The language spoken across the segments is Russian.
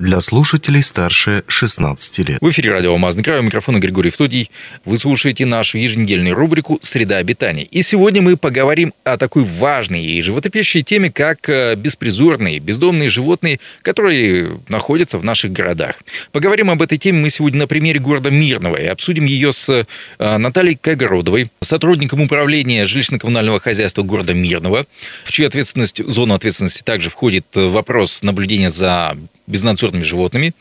для слушателей старше 16 лет. В эфире радио «Алмазный край», у микрофона Григорий Втодий. Вы слушаете нашу еженедельную рубрику «Среда обитания». И сегодня мы поговорим о такой важной и животопищей теме, как э, беспризорные, бездомные животные, которые находятся в наших городах. Поговорим об этой теме мы сегодня на примере города Мирного и обсудим ее с э, Натальей Кайгородовой, сотрудником управления жилищно-коммунального хозяйства города Мирного, в чью ответственность, зону ответственности также входит э, вопрос наблюдения за безнадзорными животными,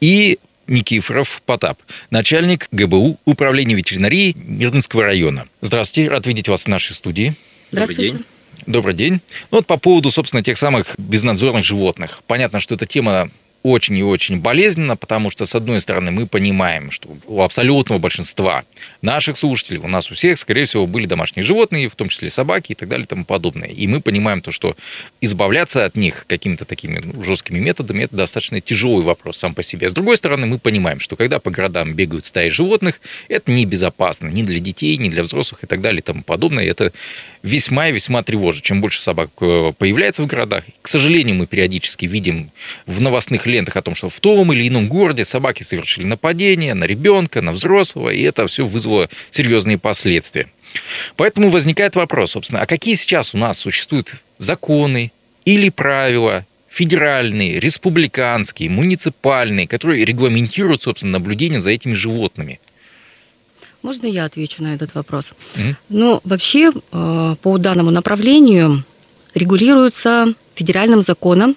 и Никифоров Потап, начальник ГБУ Управления ветеринарии Мирнинского района. Здравствуйте, рад видеть вас в нашей студии. Здравствуйте. Добрый день. Добрый день. Ну вот по поводу, собственно, тех самых безнадзорных животных. Понятно, что эта тема очень и очень болезненно, потому что, с одной стороны, мы понимаем, что у абсолютного большинства наших слушателей, у нас у всех, скорее всего, были домашние животные, в том числе собаки и так далее и тому подобное. И мы понимаем то, что избавляться от них какими-то такими ну, жесткими методами, это достаточно тяжелый вопрос сам по себе. С другой стороны, мы понимаем, что когда по городам бегают стаи животных, это небезопасно ни для детей, ни для взрослых и так далее и тому подобное. Это весьма и весьма тревожит. Чем больше собак э, появляется в городах, к сожалению, мы периодически видим в новостных лентах о том, что в том или ином городе собаки совершили нападение на ребенка, на взрослого, и это все вызвало серьезные последствия. Поэтому возникает вопрос, собственно, а какие сейчас у нас существуют законы или правила, федеральные, республиканские, муниципальные, которые регламентируют, собственно, наблюдение за этими животными? Можно я отвечу на этот вопрос? Mm-hmm. Ну, вообще, э, по данному направлению регулируется федеральным законом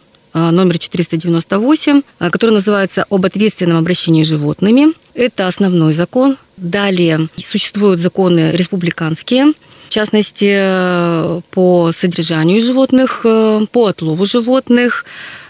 номер 498, э, который называется «Об ответственном обращении с животными». Это основной закон. Далее существуют законы республиканские, в частности, по содержанию животных, по отлову животных,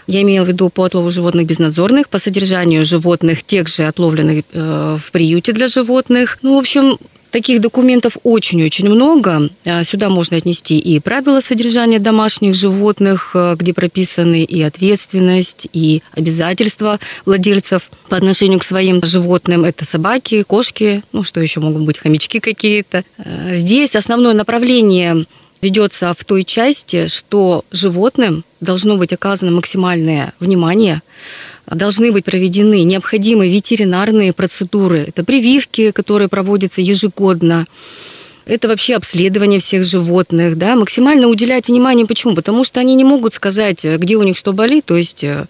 я имею в виду по отлову животных безнадзорных, по содержанию животных, тех же отловленных э, в приюте для животных. Ну, в общем, Таких документов очень-очень много. А, сюда можно отнести и правила содержания домашних животных, э, где прописаны и ответственность, и обязательства владельцев по отношению к своим животным. Это собаки, кошки, ну что еще могут быть, хомячки какие-то. Э, здесь основное направление ведется в той части, что животным должно быть оказано максимальное внимание, должны быть проведены необходимые ветеринарные процедуры. Это прививки, которые проводятся ежегодно. Это вообще обследование всех животных, да, максимально уделять внимание. Почему? Потому что они не могут сказать, где у них что болит, то есть э,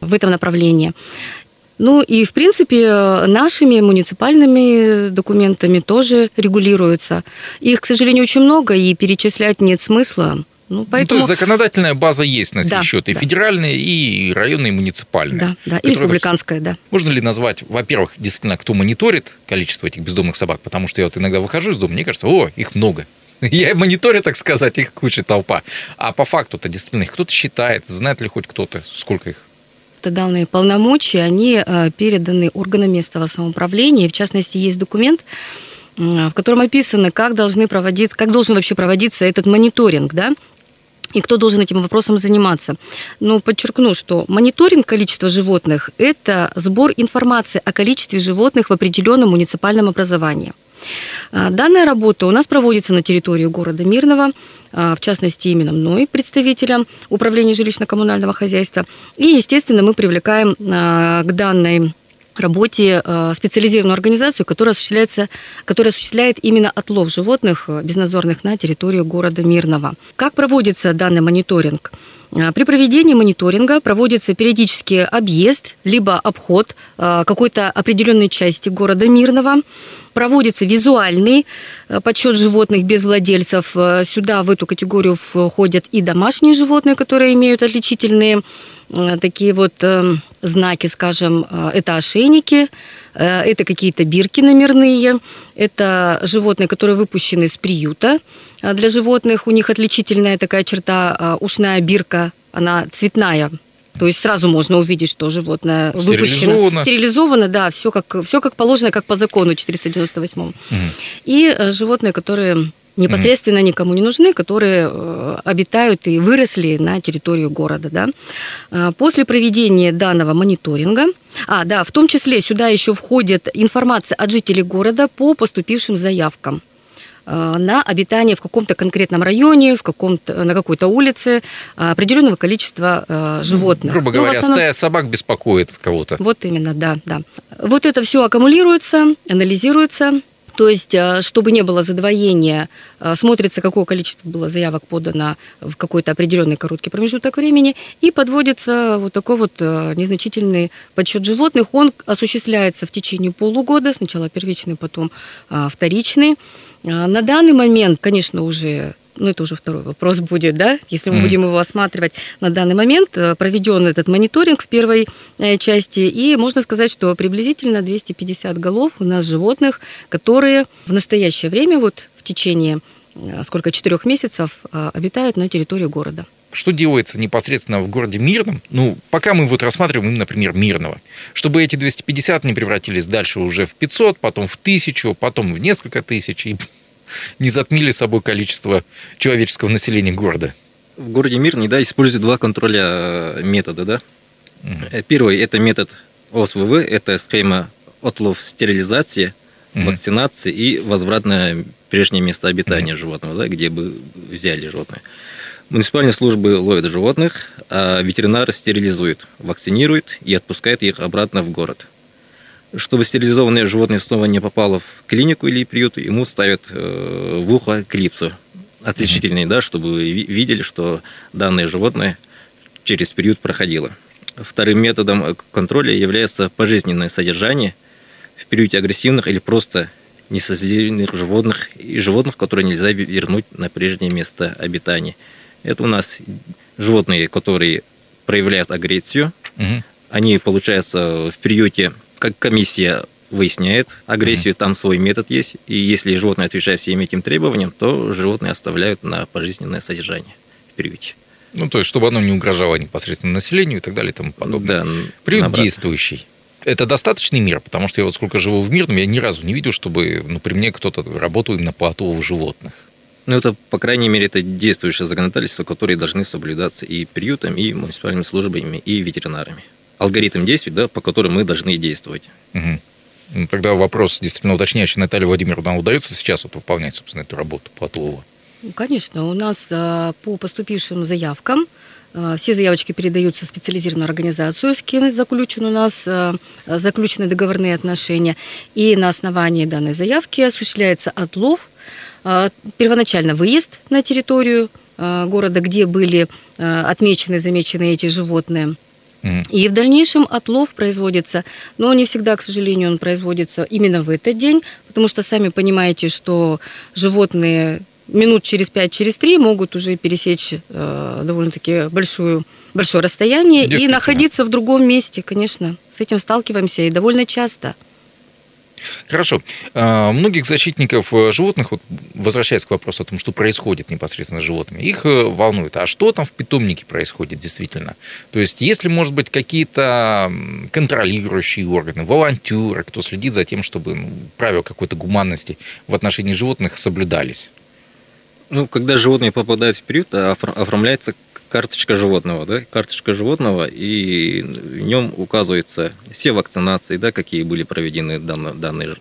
в этом направлении. Ну и, в принципе, нашими муниципальными документами тоже регулируется. Их, к сожалению, очень много, и перечислять нет смысла. Ну, поэтому... ну, то есть законодательная база есть на сей да, счет, и да. федеральная, и районная, и муниципальная. Да, да, и республиканская, да. Можно ли назвать, во-первых, действительно, кто мониторит количество этих бездомных собак? Потому что я вот иногда выхожу из дома, мне кажется, о, их много. Я мониторю, так сказать, их куча толпа. А по факту-то действительно их кто-то считает, знает ли хоть кто-то, сколько их? Это данные полномочия, они э, переданы органам местного самоуправления. В частности, есть документ, в котором описано, как должны проводиться, как должен вообще проводиться этот мониторинг, да, и кто должен этим вопросом заниматься. Но подчеркну, что мониторинг количества животных – это сбор информации о количестве животных в определенном муниципальном образовании. А, данная работа у нас проводится на территории города Мирного, а, в частности, именно мной, представителем управления жилищно-коммунального хозяйства. И, естественно, мы привлекаем а, к данной работе э, специализированную организацию, которая, осуществляется, которая осуществляет именно отлов животных э, безнадзорных на территорию города Мирного. Как проводится данный мониторинг? Э, при проведении мониторинга проводится периодический объезд, либо обход какой-то определенной части города Мирного. Проводится визуальный подсчет животных без владельцев. Сюда, в эту категорию, входят и домашние животные, которые имеют отличительные такие вот знаки, скажем, э, это ошейники, э, это какие-то бирки номерные, это животные, которые выпущены из приюта э, для животных. У них отличительная такая черта, ушная бирка, она цветная, то есть сразу можно увидеть, что животное выпущено. Стерилизовано, да, все как, все как положено, как по закону 498. Угу. И животные, которые непосредственно никому не нужны, которые э, обитают и выросли на территории города. Да. А, после проведения данного мониторинга, а, да, в том числе сюда еще входит информация от жителей города по поступившим заявкам. на обитание в каком-то конкретном районе, в каком-то, на какой-то улице определенного количества животных. Грубо Ну, говоря, основном- стая собак беспокоит кого-то. Вот именно, да, да. Вот это все аккумулируется, анализируется. То есть, э, чтобы не было задвоения, э, смотрится, какое количество было заявок подано в какой-то определенный короткий промежуток времени, и подводится вот такой вот э, незначительный подсчет животных. Он осуществляется в течение полугода, сначала первичный, потом вторичный. На данный момент, конечно, уже ну, это уже второй вопрос будет, да, если мы Мгм. будем его осматривать. На данный момент э, проведен этот мониторинг в первой э, части, и можно сказать, что приблизительно 250 голов у нас животных, которые в настоящее время, вот в течение э, сколько, четырех месяцев обитают на территории города. Что делается непосредственно в городе Мирном? Ну, пока мы вот рассматриваем, им, например, Мирного. Чтобы эти 250 не превратились дальше уже в 500, потом в 1000, потом в несколько тысяч, и не затмили собой количество человеческого населения города. В городе Мирный, да, используют два контроля э, метода, да. Э, Первый – это метод ОСВВ, это схема отлов стерилизации, Мгм. вакцинации и возврат на прежнее место обитания животного, да, где бы взяли животное. Муниципальные службы ловят животных, а ветеринары стерилизуют, вакцинируют и отпускают их обратно в город. Чтобы стерилизованное животное снова не попало в клинику или приют, ему ставят э, в ухо клипсу отличительный, да, чтобы видели, что данное животное через период проходило. Вторым методом э, контроля является пожизненное содержание в периоде агрессивных или просто несозидательных животных и животных, которые нельзя ве- вернуть на прежнее место обитания. Это у нас животные, которые проявляют агрессию, Мгм. они, получается, в периоде, как комиссия выясняет агрессию, там свой метод есть, и если животное отвечает всем этим требованиям, то животное оставляют на пожизненное содержание в приюте. Ну, то есть, чтобы оно не угрожало непосредственно населению и так далее и тому подобное. Да, Приют наоборот. действующий. Это достаточный мир, потому что я вот сколько живу в Мирном, я ни разу не видел, чтобы ну, при мне кто-то работал именно по отлову животных. Ну, это, по крайней мере, это действующее законодательство, которое должны соблюдаться и приютом, и муниципальными службами, и ветеринарами. Алгоритм действий, да, по которым мы должны действовать. Мгм. Ну, Тогда вопрос действительно уточняющий. Наталья Владимировна, удается сейчас вот выполнять, собственно, эту работу по отлову? Ну, Конечно, у нас а, по поступившим заявкам а, все заявочки передаются в специализированную организацию, с кем заключен у нас а, заключены договорные отношения. И на основании данной заявки осуществляется отлов, первоначально выезд на территорию города, где были отмечены, замечены эти животные. И в дальнейшем отлов производится, но не всегда, к сожалению, он производится именно в этот день, потому что сами понимаете, что животные минут через пять, через три могут уже пересечь э, довольно-таки большую, большое расстояние и находиться в другом месте, конечно. С этим сталкиваемся и довольно часто. Хорошо. А, Многих защитников э, животных, вот, возвращаясь к вопросу о том, что происходит непосредственно с животными, их э, волнует, а что там в питомнике происходит действительно? То есть, если, может быть, какие-то контролирующие органы, волонтеры, кто следит за тем, чтобы ну, правила какой-то гуманности в отношении животных соблюдались? Ну, когда животные попадают в приют, офр- оформляется карточка животного, да, карточка животного, и в нем указываются все вакцинации, да, какие были проведены данные, ж-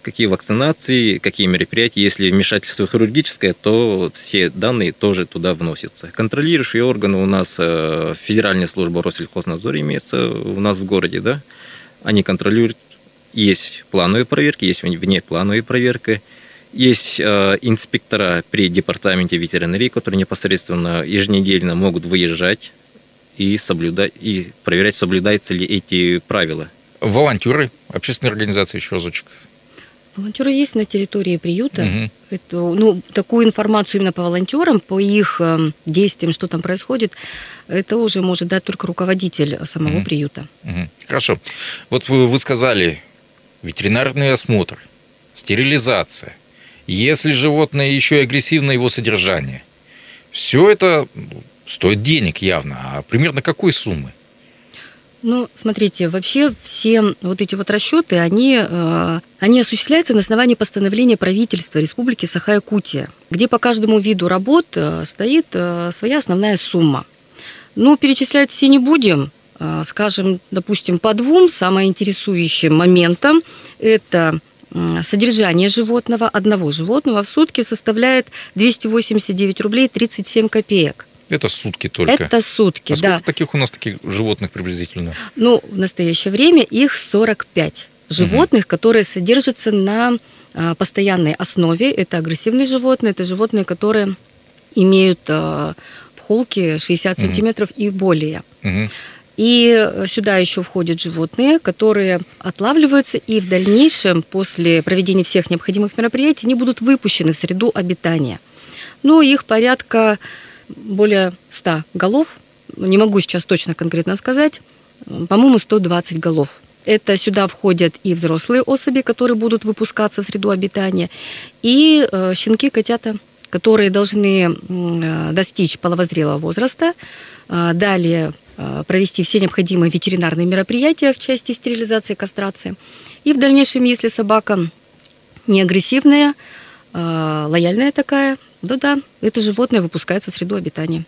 какие вакцинации, какие мероприятия. Если вмешательство хирургическое, то все данные тоже туда вносятся. Контролирующие органы у нас, э, Федеральная служба Россельхознадзора имеется у нас в городе, да, они контролируют, есть плановые проверки, есть вне плановые проверки. Есть э, инспектора при департаменте ветеринарии, которые непосредственно еженедельно могут выезжать и соблюдать и проверять, соблюдаются ли эти правила. Волонтеры, общественные организации, еще разочек. Волонтеры есть на территории приюта. Мгм. Это, ну, такую информацию именно по волонтерам, по их э, действиям, что там происходит, это уже может дать только руководитель самого Мгм. приюта. Мгм. Хорошо. Вот вы, вы сказали ветеринарный осмотр, стерилизация. Если животное еще и агрессивное его содержание. Все это стоит денег явно. А примерно какой суммы? Ну, смотрите, вообще все вот эти вот расчеты, они, э, они осуществляются на основании постановления правительства Республики Саха-Якутия, где по каждому виду работ э, стоит э, своя основная сумма. Ну, перечислять все не будем. Э, Скажем, допустим, по двум самым интересующим моментам. Это содержание животного, одного животного в сутки составляет 289 рублей 37 копеек. Это сутки только. Это сутки, а сколько да. таких у нас таких животных приблизительно? Ну, в настоящее время их 45 животных, угу. которые содержатся на а, постоянной основе. Это агрессивные животные, это животные, которые имеют а, в холке 60 угу. сантиметров и более. Угу. И сюда еще входят животные, которые отлавливаются и в дальнейшем, после проведения всех необходимых мероприятий, они будут выпущены в среду обитания. Но их порядка более 100 голов, не могу сейчас точно конкретно сказать, по-моему, 120 голов. Это сюда входят и взрослые особи, которые будут выпускаться в среду обитания, и э, щенки, котята, которые должны э, достичь половозрелого возраста, э, далее э, провести все необходимые ветеринарные мероприятия в части стерилизации и кастрации. И в дальнейшем, если собака не агрессивная, э, лояльная такая, да-да, это животное выпускается в среду обитания.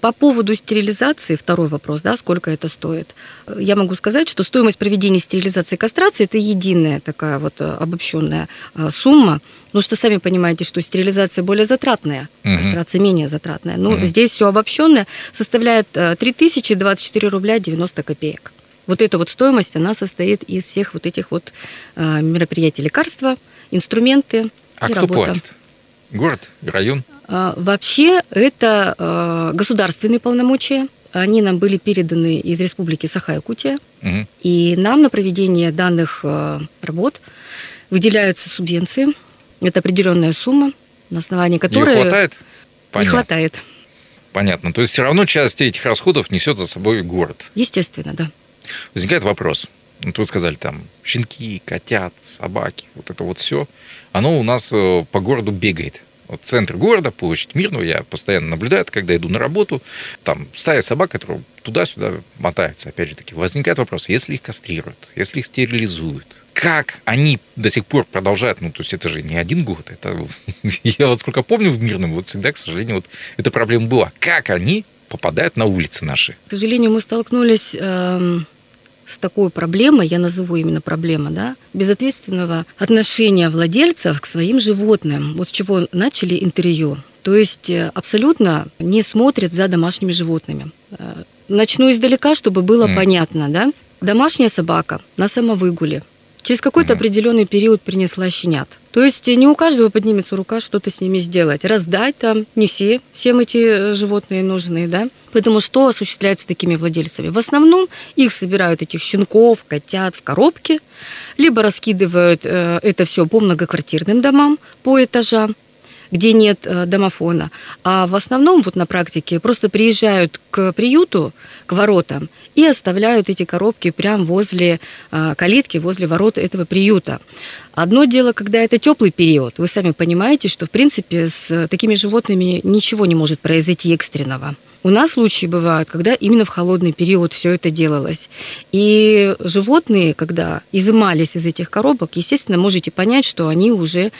По поводу стерилизации, второй вопрос, да, сколько это стоит. Я могу сказать, что стоимость проведения стерилизации и кастрации – это единая такая вот э, обобщенная э, сумма, потому что сами понимаете, что стерилизация более затратная, угу. кастрация менее затратная. Но угу. здесь все обобщенное составляет 3024 э, рубля 90 копеек. Вот эта вот стоимость, она состоит из всех вот этих вот мероприятий лекарства, инструменты а и кто работа. платит? Город, район? А, вообще это а, государственные полномочия. Они нам были переданы из Республики Саха-Якутия. Угу. И нам на проведение данных а, работ выделяются субвенции. Это определенная сумма, на основании которой... Не хватает? Понятно. Не хватает. Понятно. То есть все равно часть этих расходов несет за собой город. Естественно, да. Возникает вопрос. Вот вы сказали там щенки, котят, собаки, вот это вот все. Оно у нас э, по городу бегает. Вот центр города, площадь Мирного, я постоянно наблюдаю, когда иду на работу, там стая собак, которые туда-сюда мотаются. Опять же таки, возникает вопрос, если их кастрируют, если их стерилизуют, как они до сих пор продолжают, ну, то есть это же не один год, это, я вот сколько помню в Мирном, вот всегда, к сожалению, вот эта проблема была. Как они попадают на улицы наши? К сожалению, мы столкнулись э, с такой проблемой, я назову именно проблема, да, безответственного отношения владельцев к своим животным. Вот с чего начали интервью. То есть э, абсолютно не смотрят за домашними животными. Э, начну издалека, чтобы было mm. понятно, да. Домашняя собака на самовыгуле через какой-то определенный период принесла щенят. То есть не у каждого поднимется рука что-то с ними сделать. Раздать там не все, всем эти э, животные нужны, да. Поэтому что осуществляется такими владельцами? В основном их собирают, этих щенков, котят в коробке, либо раскидывают э, это все по многоквартирным домам, по этажам, где нет э, домофона. А в основном вот на практике просто приезжают к приюту, к воротам и оставляют эти коробки прямо возле э, калитки, возле ворот этого приюта. Одно дело, когда это теплый период. Вы сами понимаете, что в принципе с такими животными ничего не может произойти экстренного. У нас случаи бывают, когда именно в холодный период все это делалось. И животные, когда изымались из этих коробок, естественно, можете понять, что они уже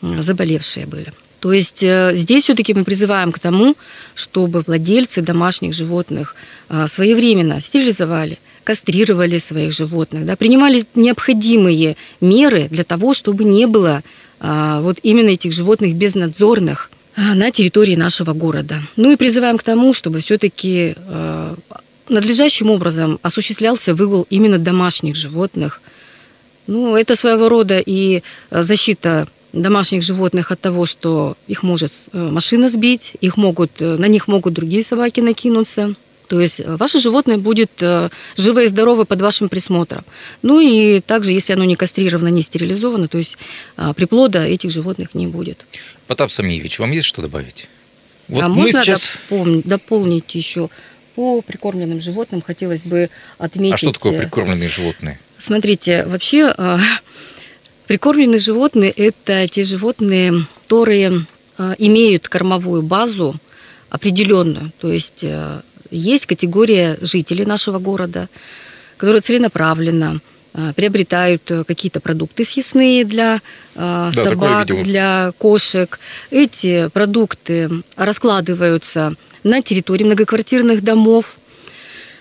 заболевшие были. То есть э, здесь все-таки мы призываем к тому, чтобы владельцы домашних животных э, своевременно стерилизовали, кастрировали своих животных, да, принимали необходимые меры для того, чтобы не было э, вот именно этих животных безнадзорных, на территории нашего города. Ну и призываем к тому, чтобы все-таки надлежащим образом осуществлялся выгул именно домашних животных. Ну, это своего рода и защита домашних животных от того, что их может э, машина сбить, их могут, э, на них могут другие собаки накинуться. То есть э, ваше животное будет живое и здоровое под вашим присмотром. Ну и также, если оно не кастрировано, не стерилизовано, то есть а, приплода этих животных не будет. Потап Самиевич, вам есть что добавить? Вот а можно сейчас... дополнить, дополнить еще по прикормленным животным хотелось бы отметить... А что такое прикормленные животные? Смотрите, вообще прикормленные животные – это те животные, которые имеют кормовую базу определенную, то есть есть категория жителей нашего города, которые целенаправленно а, приобретают э, какие-то продукты съестные для да, собак, для кошек. Эти продукты раскладываются на территории многоквартирных домов,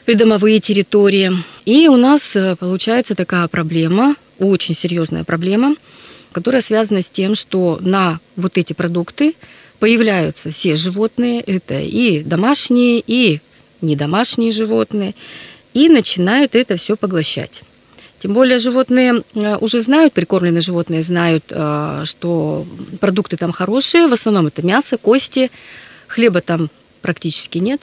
придомовые территории. И у нас э, получается такая проблема, очень серьезная проблема – которая связана с тем, что на вот эти продукты появляются все животные, это и домашние, и недомашние животные, и начинают это все поглощать. Тем более животные э, уже знают, прикормленные животные знают, э, что продукты там хорошие, в основном это мясо, кости, хлеба там практически нет.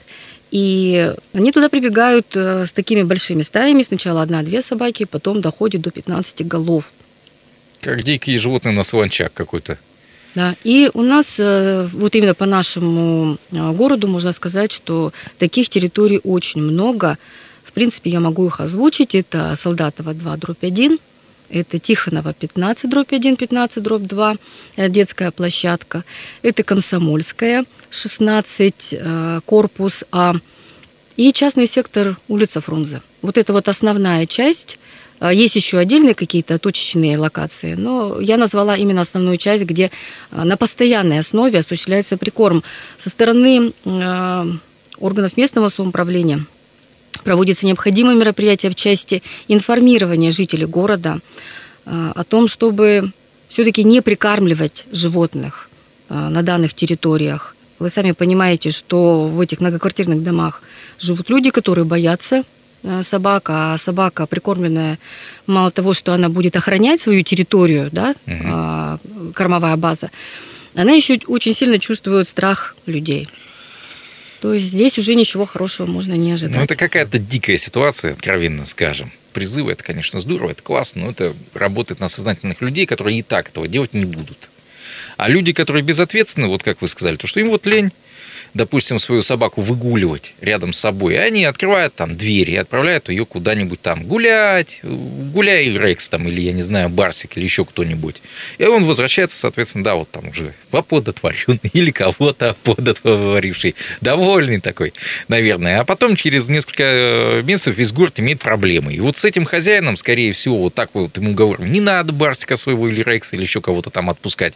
И они туда прибегают э, с такими большими стаями. Сначала одна-две собаки, потом доходит до 15 голов. Как дикие животные на сванчак какой-то. Да, и у нас вот именно по нашему городу можно сказать, что таких территорий очень много. В принципе, я могу их озвучить. Это Солдатова 2, дробь 1, это Тихонова 15, дробь 1, 15, дробь 2, э, детская площадка. Это Комсомольская, 16, э, корпус А. И частный сектор улица Фрунзе. Вот это вот основная часть. Э, есть еще отдельные какие-то точечные локации, но я назвала именно основную часть, где на постоянной основе осуществляется прикорм. Со стороны органов местного самоуправления – проводятся необходимые мероприятия в части информирования жителей города э, о том, чтобы все-таки не прикармливать животных э, на данных территориях. Вы сами понимаете, что в этих многоквартирных домах живут люди, которые боятся э, собак, а собака прикормленная, мало того, что она будет охранять свою территорию, да, угу. кормовая база, она еще очень сильно чувствует страх людей. То есть здесь уже ничего хорошего можно не ожидать. Ну, это какая-то дикая ситуация, откровенно скажем. Призывы, это, конечно, здорово, это классно, но это работает на сознательных людей, которые и так этого делать не будут. А люди, которые безответственны, вот как вы сказали, то, что им вот лень, допустим, свою собаку выгуливать рядом с собой, они открывают там двери и отправляют ее куда-нибудь там гулять, гуляй Рекс там, или, я не знаю, Барсик, или еще кто-нибудь. И он возвращается, соответственно, да, вот там уже оподотворенный или кого-то оподотворивший, довольный такой, наверное. А потом через несколько э, месяцев весь город имеет проблемы. И вот с этим хозяином, скорее всего, вот так вот ему говорим, не надо Барсика своего или Рекса, или еще кого-то там отпускать.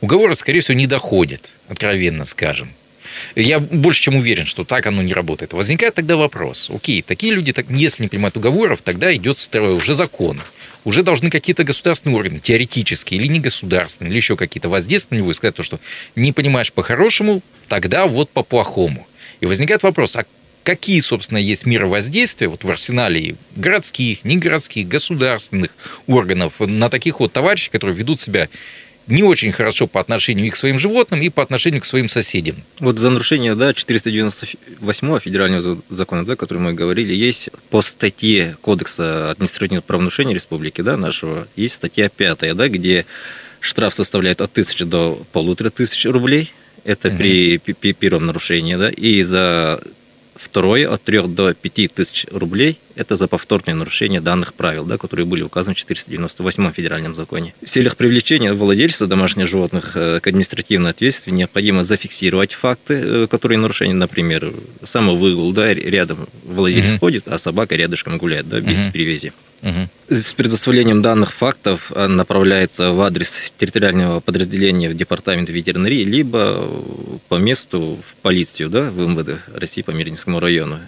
Уговоры, скорее всего, не доходят, откровенно скажем. Я больше чем уверен, что так оно не работает. Возникает тогда вопрос. Окей, такие люди, так, если не принимают уговоров, тогда идет уже закон. Уже должны какие-то государственные органы, теоретические или не государственные, или еще какие-то воздействовать на него и сказать то, что не понимаешь по-хорошему, тогда вот по-плохому. И возникает вопрос, а какие, собственно, есть меры воздействия вот в арсенале городских, негородских, государственных органов на таких вот товарищей, которые ведут себя не очень хорошо по отношению и к своим животным, и по отношению к своим соседям. Вот за нарушение да, 498 федерального закона, да, который мы говорили, есть по статье Кодекса административных правонарушений Республики да, нашего, есть статья 5, да, где штраф составляет от тысячи до полутора тысяч рублей. Это угу. при, при первом нарушении, да, и за Второе, от 3 до 5 тысяч рублей – это за повторное нарушение данных правил, да, которые были указаны в 498 федеральном законе. В целях привлечения владельца домашних животных э, к административной ответственности необходимо зафиксировать факты, э, которые нарушения, например, самовыгул, да, рядом владелец угу. ходит, а собака рядышком гуляет, да, без угу. перевязи. Угу. С предоставлением данных фактов э, направляется в адрес территориального подразделения в департамент ветеринарии, либо по месту в полицию, да, в МВД России по Мирнинскому району.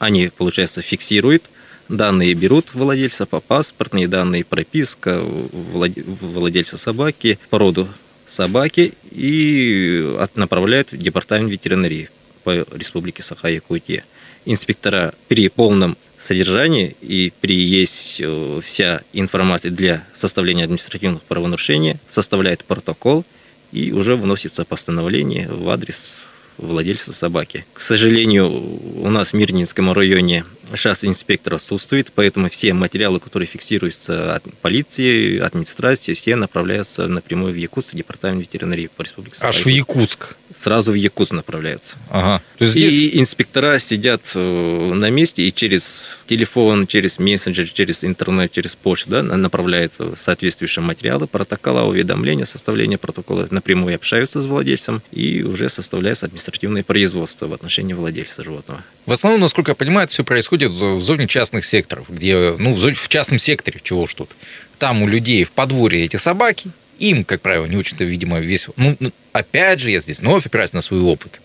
Они, получается, фиксируют, данные берут владельца по паспортные данные, прописка владельца собаки, породу собаки и направляют в департамент ветеринарии по республике Саха-Якутия. Инспектора при полном содержании и при есть э, вся информация для составления административных правонарушений составляет протокол и уже вносится постановление в адрес владельца собаки. К сожалению, у нас в Мирнинском районе сейчас инспектор отсутствует, поэтому все материалы, которые фиксируются от полиции, администрации, все направляются напрямую в Якутск, департамент ветеринарии по республике Аж в Якутск? Сразу в Якутск направляются. Ага. То есть и здесь... инспектора сидят э, на месте и через телефон, через мессенджер, через интернет, через почту да, направляют соответствующие материалы, протокола, уведомления, составление протокола, напрямую общаются с владельцем и уже составляется административное производство в отношении владельца животного. В основном, насколько я понимаю, это все происходит в зоне частных секторов, где, ну, в частном секторе, чего ж тут. Там у людей в подворье эти собаки, им, как правило, не очень-то, видимо, весело. Ну, ну, опять же, я здесь вновь опираюсь на свой опыт.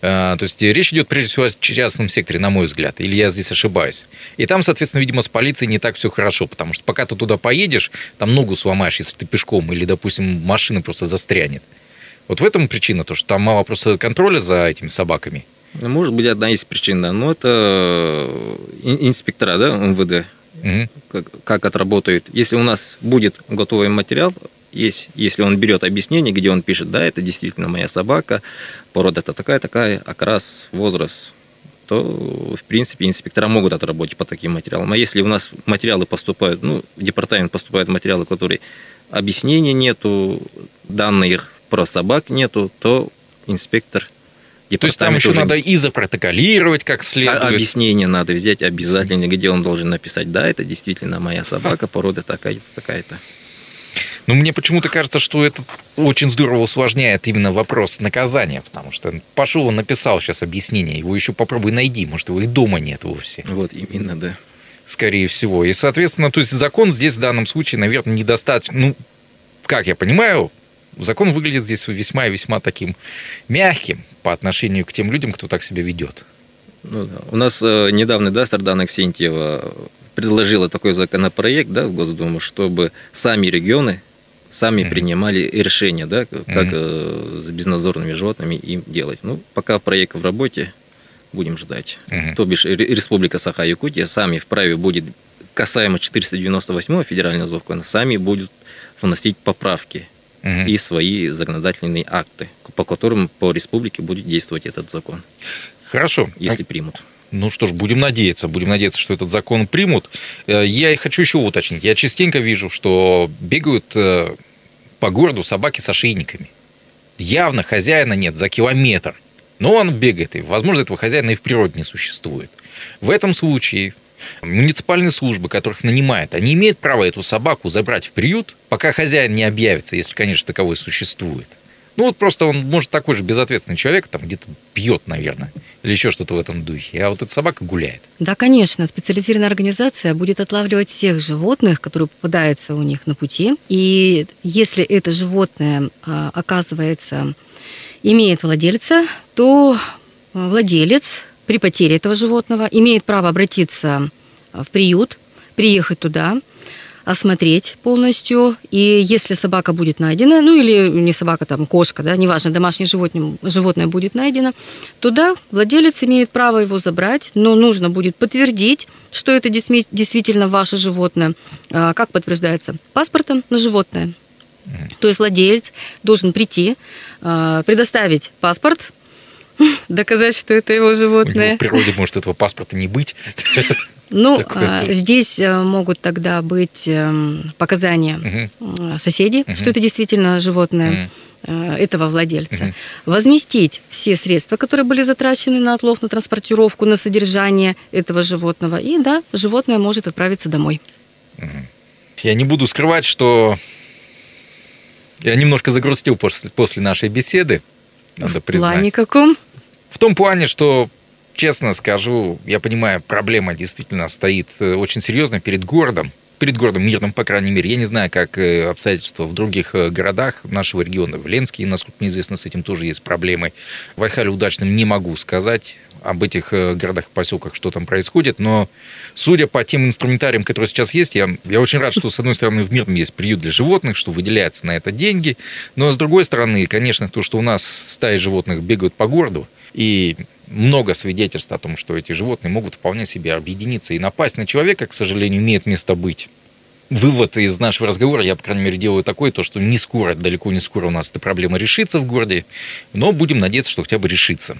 То есть речь идет прежде всего о частном секторе, на мой взгляд, или я здесь ошибаюсь. И там, соответственно, видимо, с полицией не так все хорошо, потому что пока ты туда поедешь, там ногу сломаешь, если ты пешком, или, допустим, машина просто застрянет. Вот в этом причина, то, что там мало просто контроля за этими собаками. Может быть, одна из причин, да, но это инспектора, да, МВД, угу. как, как отработают. Если у нас будет готовый материал, есть, если он берет объяснение, где он пишет, да, это действительно моя собака, порода это такая-такая, окрас, возраст, то, в принципе, инспектора могут отработать по таким материалам. А если у нас материалы поступают, ну, в департамент поступают материалы, которые объяснения нету, данных про собак нету, то инспектор то есть там еще уже... надо и запротоколировать как следует. Объяснение надо взять обязательно, где он должен написать, да, это действительно моя собака, порода такая-то, такая-то. Но мне почему-то кажется, что это очень здорово усложняет именно вопрос наказания, потому что пошел он написал сейчас объяснение, его еще попробуй найди, может, его и дома нет вовсе. Вот именно, да. Скорее всего. И, соответственно, то есть закон здесь в данном случае, наверное, недостаточно. Ну, как я понимаю, закон выглядит здесь весьма и весьма таким мягким по отношению к тем людям, кто так себя ведет. Ну, да. У нас э, недавно, да, Сардана Аксентьева предложила такой законопроект да, в Госдуму, чтобы сами регионы сами mm-hmm. принимали решения, да, как mm-hmm. с безнадзорными животными им делать. Ну, пока проект в работе, будем ждать. Mm-hmm. То бишь Республика Саха-Якутия сами вправе будет, касаемо 498 федерального закона, сами будут вносить поправки и свои законодательные акты, по которым по республике будет действовать этот закон. Хорошо. Если примут. Ну что ж, будем надеяться. Будем надеяться, что этот закон примут. Э, я хочу еще уточнить. Я частенько вижу, что бегают э, по городу собаки с ошейниками. Явно хозяина нет за километр. Но он бегает, и, возможно, этого хозяина и в природе не существует. В этом случае муниципальные службы, которых нанимают, они имеют право эту собаку забрать в приют, пока хозяин не объявится, если, конечно, таковой существует. Ну вот просто он может такой же безответственный человек, там где-то пьет, наверное, или еще что-то в этом духе, а вот эта собака гуляет. Да, конечно, специализированная организация будет отлавливать всех животных, которые попадаются у них на пути, и если это животное а, оказывается имеет владельца, то владелец при потере этого животного имеет право обратиться в приют, приехать туда, осмотреть полностью. И если собака будет найдена, ну или не собака, там кошка, да, неважно, домашнее животное, животное будет найдено, то да, владелец имеет право его забрать, но нужно будет подтвердить, что это действительно ваше животное. А как подтверждается? Паспортом на животное. То есть владелец должен прийти, а, предоставить паспорт, доказать, что это его животное. У него в природе может этого паспорта не быть. Ну, а, здесь э, могут тогда быть эм, показания угу. соседей, угу. что это действительно животное угу. этого владельца. Возместить все средства, которые были затрачены на отлов, на транспортировку, на содержание этого животного. И да, животное может отправиться домой. Я не буду скрывать, что я немножко загрустил после, после нашей беседы. Надо признать. В плане каком? В том плане, что честно скажу, я понимаю, проблема действительно стоит э, очень серьезно перед городом, перед городом мирным, по крайней мере. Я не знаю, как э, обстоятельства в других э, городах нашего региона. В Ленске, насколько мне известно, с этим тоже есть проблемы. В Айхале удачным не могу сказать об этих городах и поселках, что там происходит, но судя по тем инструментариям, которые сейчас есть, я, я очень рад, что, с одной стороны, в Мирном есть приют для животных, что выделяется на это деньги, но, с другой стороны, конечно, то, что у нас стаи животных бегают по городу, и много свидетельств о том, что эти животные могут вполне себе объединиться и напасть на человека, к сожалению, имеет место быть. Вывод из нашего разговора, я, по крайней мере, делаю такой, то, что не скоро, далеко не скоро у нас эта проблема решится в городе, но будем надеяться, что хотя бы решится.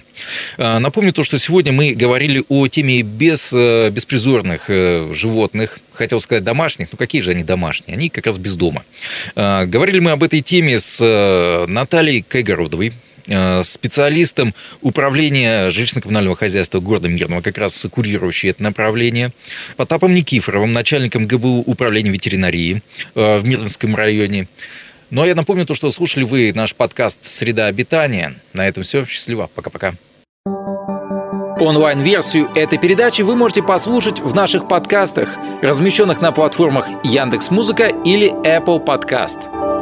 А, напомню то, что сегодня мы говорили о теме без, э, беспризорных э, животных, хотел сказать домашних, но какие же они домашние? Они как раз без дома. А, говорили мы об этой теме с э, Натальей Кайгородовой, специалистом управления жилищно-коммунального хозяйства города Мирного, как раз курирующий это направление, Потапом Никифоровым, начальником ГБУ управления ветеринарии э, в Мирнском районе. Ну а я напомню то, что слушали вы наш подкаст «Среда обитания». На этом все. Счастливо. Пока-пока. Онлайн-версию этой передачи вы можете послушать в наших подкастах, размещенных на платформах Яндекс.Музыка или Apple Podcast.